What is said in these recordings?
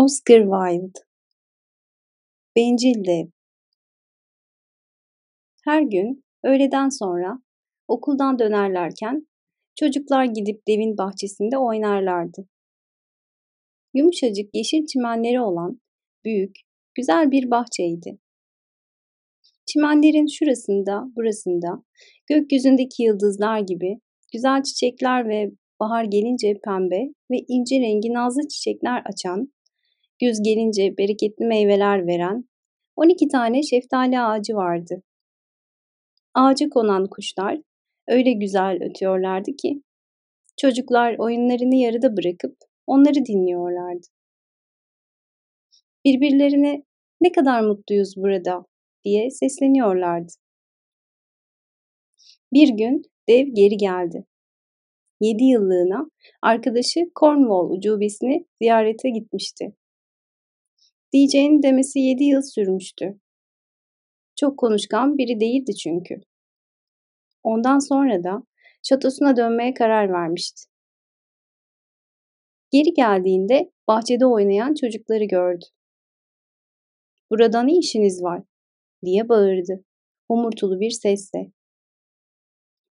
Oscar Wilde Bencil Dev Her gün öğleden sonra okuldan dönerlerken çocuklar gidip devin bahçesinde oynarlardı. Yumuşacık yeşil çimenleri olan büyük, güzel bir bahçeydi. Çimenlerin şurasında, burasında gökyüzündeki yıldızlar gibi güzel çiçekler ve bahar gelince pembe ve ince rengi nazlı çiçekler açan güz gelince bereketli meyveler veren 12 tane şeftali ağacı vardı. Ağaca konan kuşlar öyle güzel ötüyorlardı ki çocuklar oyunlarını yarıda bırakıp onları dinliyorlardı. Birbirlerine ne kadar mutluyuz burada diye sesleniyorlardı. Bir gün dev geri geldi. Yedi yıllığına arkadaşı Cornwall ucubesini ziyarete gitmişti. Diyeceğini demesi yedi yıl sürmüştü. Çok konuşkan biri değildi çünkü. Ondan sonra da şatosuna dönmeye karar vermişti. Geri geldiğinde bahçede oynayan çocukları gördü. Burada ne işiniz var? diye bağırdı. Homurtulu bir sesle.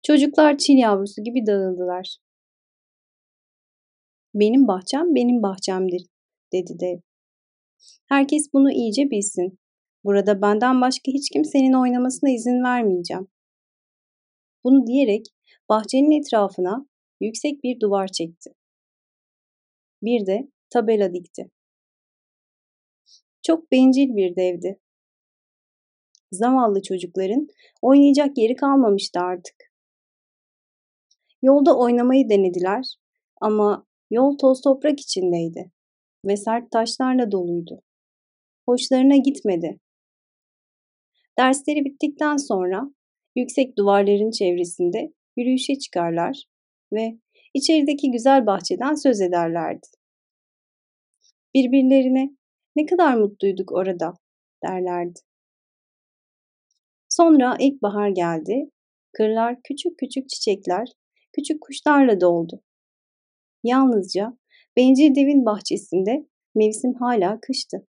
Çocuklar çil yavrusu gibi dağıldılar. Benim bahçem benim bahçemdir, dedi dev. Herkes bunu iyice bilsin. Burada benden başka hiç kimsenin oynamasına izin vermeyeceğim. Bunu diyerek bahçenin etrafına yüksek bir duvar çekti. Bir de tabela dikti. Çok bencil bir devdi. Zavallı çocukların oynayacak yeri kalmamıştı artık. Yolda oynamayı denediler ama yol toz toprak içindeydi ve sert taşlarla doluydu. Hoşlarına gitmedi. Dersleri bittikten sonra yüksek duvarların çevresinde yürüyüşe çıkarlar ve içerideki güzel bahçeden söz ederlerdi. Birbirlerine ne kadar mutluyduk orada derlerdi. Sonra ilkbahar geldi. Kırlar küçük küçük çiçekler, küçük kuşlarla doldu. Yalnızca bencil devin bahçesinde mevsim hala kıştı.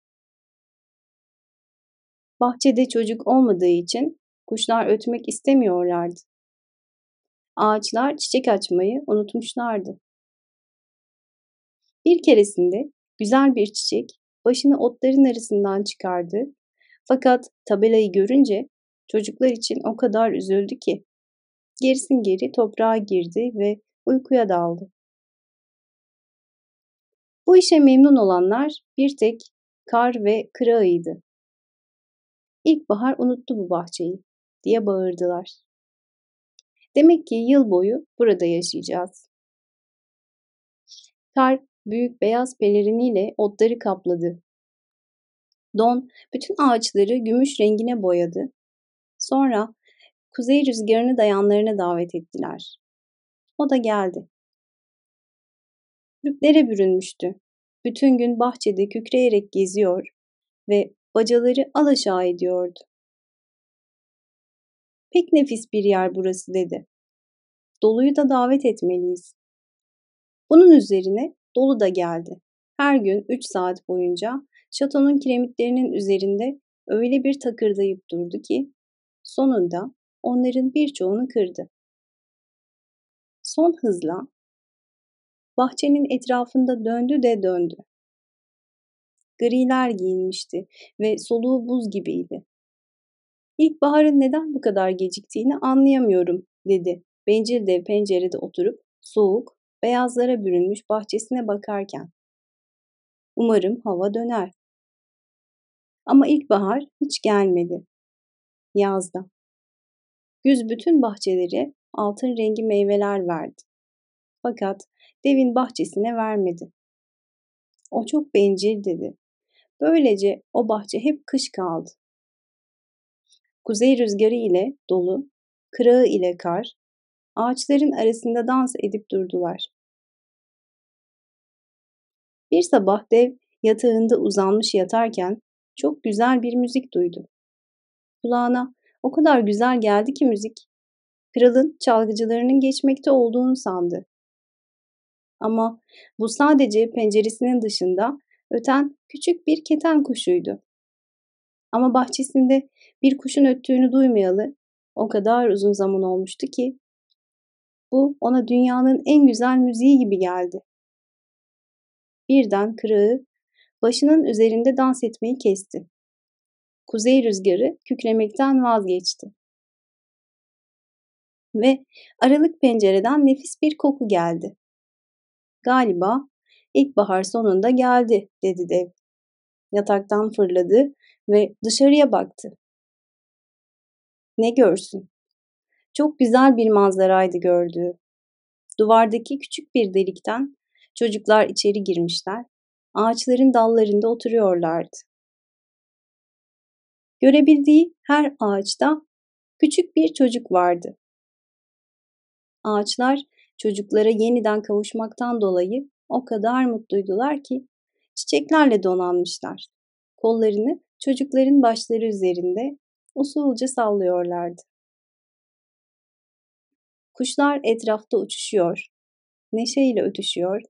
Bahçede çocuk olmadığı için kuşlar ötmek istemiyorlardı. Ağaçlar çiçek açmayı unutmuşlardı. Bir keresinde güzel bir çiçek başını otların arasından çıkardı. Fakat tabelayı görünce çocuklar için o kadar üzüldü ki gerisin geri toprağa girdi ve uykuya daldı. Bu işe memnun olanlar bir tek kar ve kırağıydı. İlkbahar unuttu bu bahçeyi diye bağırdılar. Demek ki yıl boyu burada yaşayacağız. Kar büyük beyaz peleriniyle otları kapladı. Don bütün ağaçları gümüş rengine boyadı. Sonra kuzey rüzgarını dayanlarına davet ettiler. O da geldi. Büklere bürünmüştü. Bütün gün bahçede kükreyerek geziyor ve bacaları alaşağı ediyordu. Pek nefis bir yer burası dedi. Doluyu da davet etmeliyiz. Bunun üzerine Dolu da geldi. Her gün üç saat boyunca şatonun kiremitlerinin üzerinde öyle bir takırdayıp durdu ki sonunda onların birçoğunu kırdı. Son hızla bahçenin etrafında döndü de döndü. Griler giyinmişti ve soluğu buz gibiydi. İlkbaharın neden bu kadar geciktiğini anlayamıyorum dedi. Bencil dev pencerede oturup soğuk, beyazlara bürünmüş bahçesine bakarken. Umarım hava döner. Ama ilkbahar hiç gelmedi. Yazda. Güz bütün bahçeleri altın rengi meyveler verdi. Fakat devin bahçesine vermedi. O çok bencil dedi. Böylece o bahçe hep kış kaldı. Kuzey rüzgarı ile dolu, kırağı ile kar, ağaçların arasında dans edip durdular. Bir sabah dev yatağında uzanmış yatarken çok güzel bir müzik duydu. Kulağına o kadar güzel geldi ki müzik, kralın çalgıcılarının geçmekte olduğunu sandı. Ama bu sadece penceresinin dışında öten küçük bir keten kuşuydu. Ama bahçesinde bir kuşun öttüğünü duymayalı o kadar uzun zaman olmuştu ki bu ona dünyanın en güzel müziği gibi geldi. Birden kırığı başının üzerinde dans etmeyi kesti. Kuzey rüzgarı kükremekten vazgeçti. Ve aralık pencereden nefis bir koku geldi. Galiba ilkbahar sonunda geldi dedi dev. Yataktan fırladı ve dışarıya baktı. Ne görsün? Çok güzel bir manzaraydı gördüğü. Duvardaki küçük bir delikten çocuklar içeri girmişler, ağaçların dallarında oturuyorlardı. Görebildiği her ağaçta küçük bir çocuk vardı. Ağaçlar çocuklara yeniden kavuşmaktan dolayı o kadar mutluydular ki çiçeklerle donanmışlar. Kollarını çocukların başları üzerinde usulca sallıyorlardı. Kuşlar etrafta uçuşuyor, neşeyle ötüşüyor.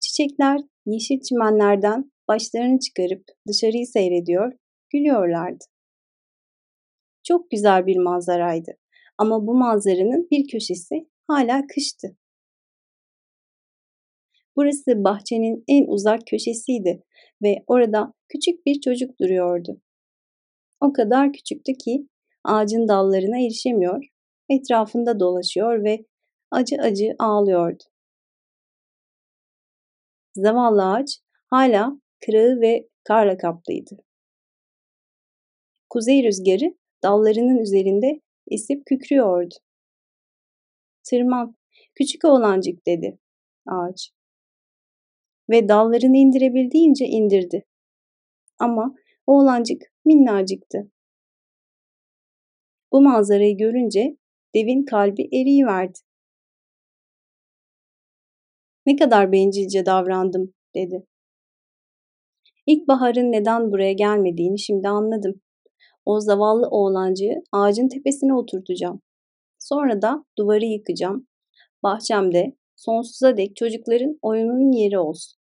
Çiçekler yeşil çimenlerden başlarını çıkarıp dışarıyı seyrediyor, gülüyorlardı. Çok güzel bir manzaraydı ama bu manzaranın bir köşesi hala kıştı. Burası bahçenin en uzak köşesiydi ve orada küçük bir çocuk duruyordu. O kadar küçüktü ki ağacın dallarına erişemiyor, etrafında dolaşıyor ve acı acı ağlıyordu. Zavallı ağaç hala kırağı ve karla kaplıydı. Kuzey rüzgarı dallarının üzerinde esip kükrüyordu. Tırman, küçük oğlancık dedi ağaç. Ve dallarını indirebildiğince indirdi. Ama oğlancık minnacıktı. Bu manzarayı görünce devin kalbi eriyiverdi. Ne kadar bencilce davrandım dedi. İlkbaharın neden buraya gelmediğini şimdi anladım. O zavallı oğlancığı ağacın tepesine oturtacağım. Sonra da duvarı yıkacağım. Bahçemde sonsuza dek çocukların oyunun yeri olsun.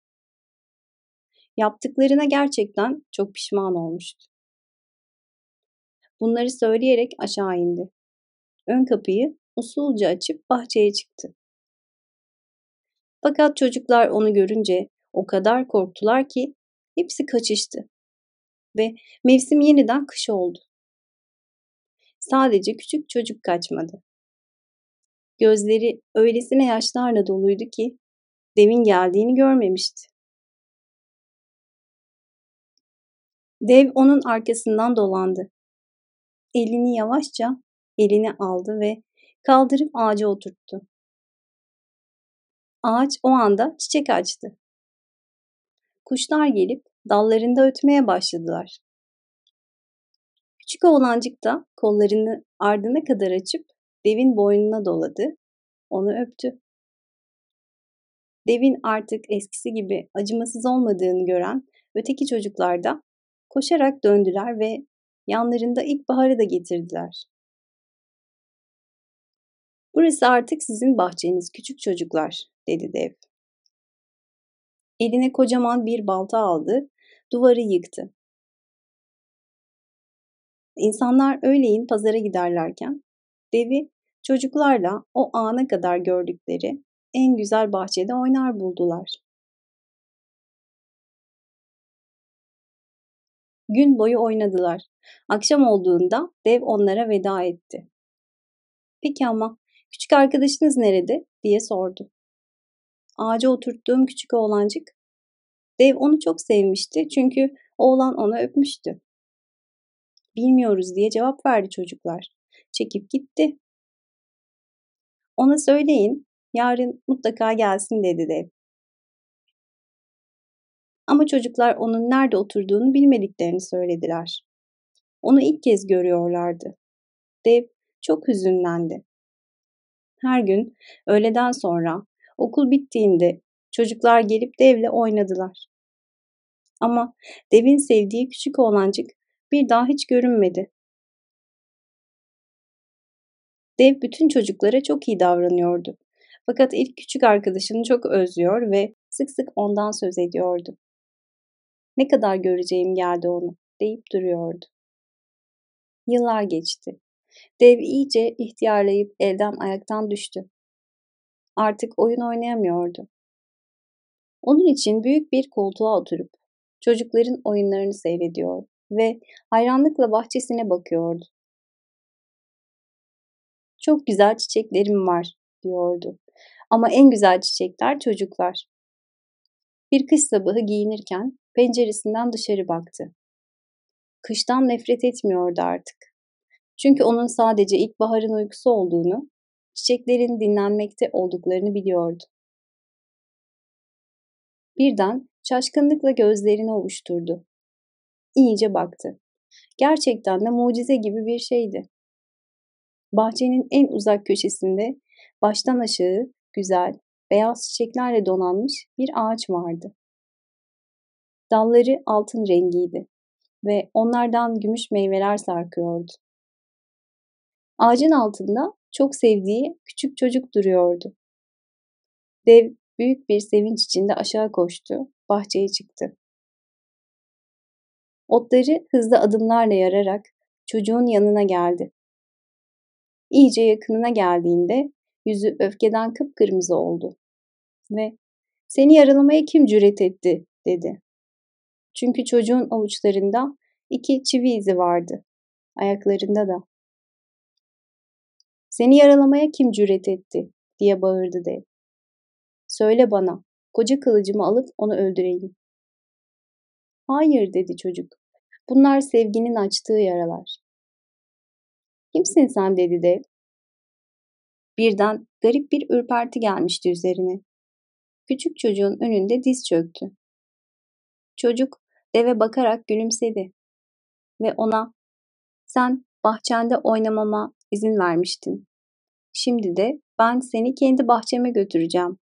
Yaptıklarına gerçekten çok pişman olmuştu. Bunları söyleyerek aşağı indi. Ön kapıyı usulca açıp bahçeye çıktı. Fakat çocuklar onu görünce o kadar korktular ki hepsi kaçıştı. Ve mevsim yeniden kış oldu. Sadece küçük çocuk kaçmadı. Gözleri öylesine yaşlarla doluydu ki devin geldiğini görmemişti. Dev onun arkasından dolandı. Elini yavaşça eline aldı ve kaldırıp ağaca oturttu. Ağaç o anda çiçek açtı. Kuşlar gelip dallarında ötmeye başladılar. Küçük oğlancık da kollarını ardına kadar açıp devin boynuna doladı, onu öptü. Devin artık eskisi gibi acımasız olmadığını gören öteki çocuklar da koşarak döndüler ve yanlarında ilkbaharı da getirdiler. Burası artık sizin bahçeniz küçük çocuklar, dedi dev. Eline kocaman bir balta aldı, duvarı yıktı. İnsanlar öğleyin pazara giderlerken devi çocuklarla o ana kadar gördükleri en güzel bahçede oynar buldular. Gün boyu oynadılar. Akşam olduğunda dev onlara veda etti. Peki ama küçük arkadaşınız nerede diye sordu. Ağaca oturttuğum küçük oğlancık. Dev onu çok sevmişti çünkü oğlan onu öpmüştü. Bilmiyoruz diye cevap verdi çocuklar. Çekip gitti. Ona söyleyin, yarın mutlaka gelsin dedi dev. Ama çocuklar onun nerede oturduğunu bilmediklerini söylediler. Onu ilk kez görüyorlardı. Dev çok hüzünlendi. Her gün öğleden sonra okul bittiğinde çocuklar gelip devle oynadılar. Ama devin sevdiği küçük oğlancık bir daha hiç görünmedi. Dev bütün çocuklara çok iyi davranıyordu. Fakat ilk küçük arkadaşını çok özlüyor ve sık sık ondan söz ediyordu. Ne kadar göreceğim geldi onu deyip duruyordu. Yıllar geçti. Dev iyice ihtiyarlayıp elden ayaktan düştü. Artık oyun oynayamıyordu. Onun için büyük bir koltuğa oturup çocukların oyunlarını seyrediyor ve hayranlıkla bahçesine bakıyordu. Çok güzel çiçeklerim var diyordu. Ama en güzel çiçekler çocuklar. Bir kış sabahı giyinirken penceresinden dışarı baktı. Kıştan nefret etmiyordu artık. Çünkü onun sadece ilkbaharın uykusu olduğunu, çiçeklerin dinlenmekte olduklarını biliyordu. Birden şaşkınlıkla gözlerini ovuşturdu. İyice baktı. Gerçekten de mucize gibi bir şeydi. Bahçenin en uzak köşesinde baştan aşağı güzel, beyaz çiçeklerle donanmış bir ağaç vardı. Dalları altın rengiydi ve onlardan gümüş meyveler sarkıyordu. Ağacın altında çok sevdiği küçük çocuk duruyordu. Dev büyük bir sevinç içinde aşağı koştu, bahçeye çıktı. Otları hızlı adımlarla yararak çocuğun yanına geldi. İyice yakınına geldiğinde yüzü öfkeden kıpkırmızı oldu ve seni yaralamaya kim cüret etti dedi. Çünkü çocuğun avuçlarında iki çivi izi vardı. Ayaklarında da. Seni yaralamaya kim cüret etti diye bağırdı dev. Söyle bana, koca kılıcımı alıp onu öldüreyim. Hayır dedi çocuk. Bunlar sevginin açtığı yaralar. Kimsin sen dedi dev. Birden garip bir ürperti gelmişti üzerine. Küçük çocuğun önünde diz çöktü. Çocuk deve bakarak gülümsedi ve ona sen bahçende oynamama izin vermiştin. Şimdi de ben seni kendi bahçeme götüreceğim.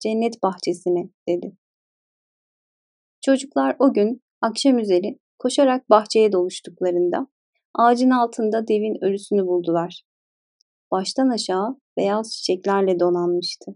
Cennet bahçesine dedi. Çocuklar o gün akşam üzeri koşarak bahçeye doluştuklarında ağacın altında devin ölüsünü buldular. Baştan aşağı beyaz çiçeklerle donanmıştı.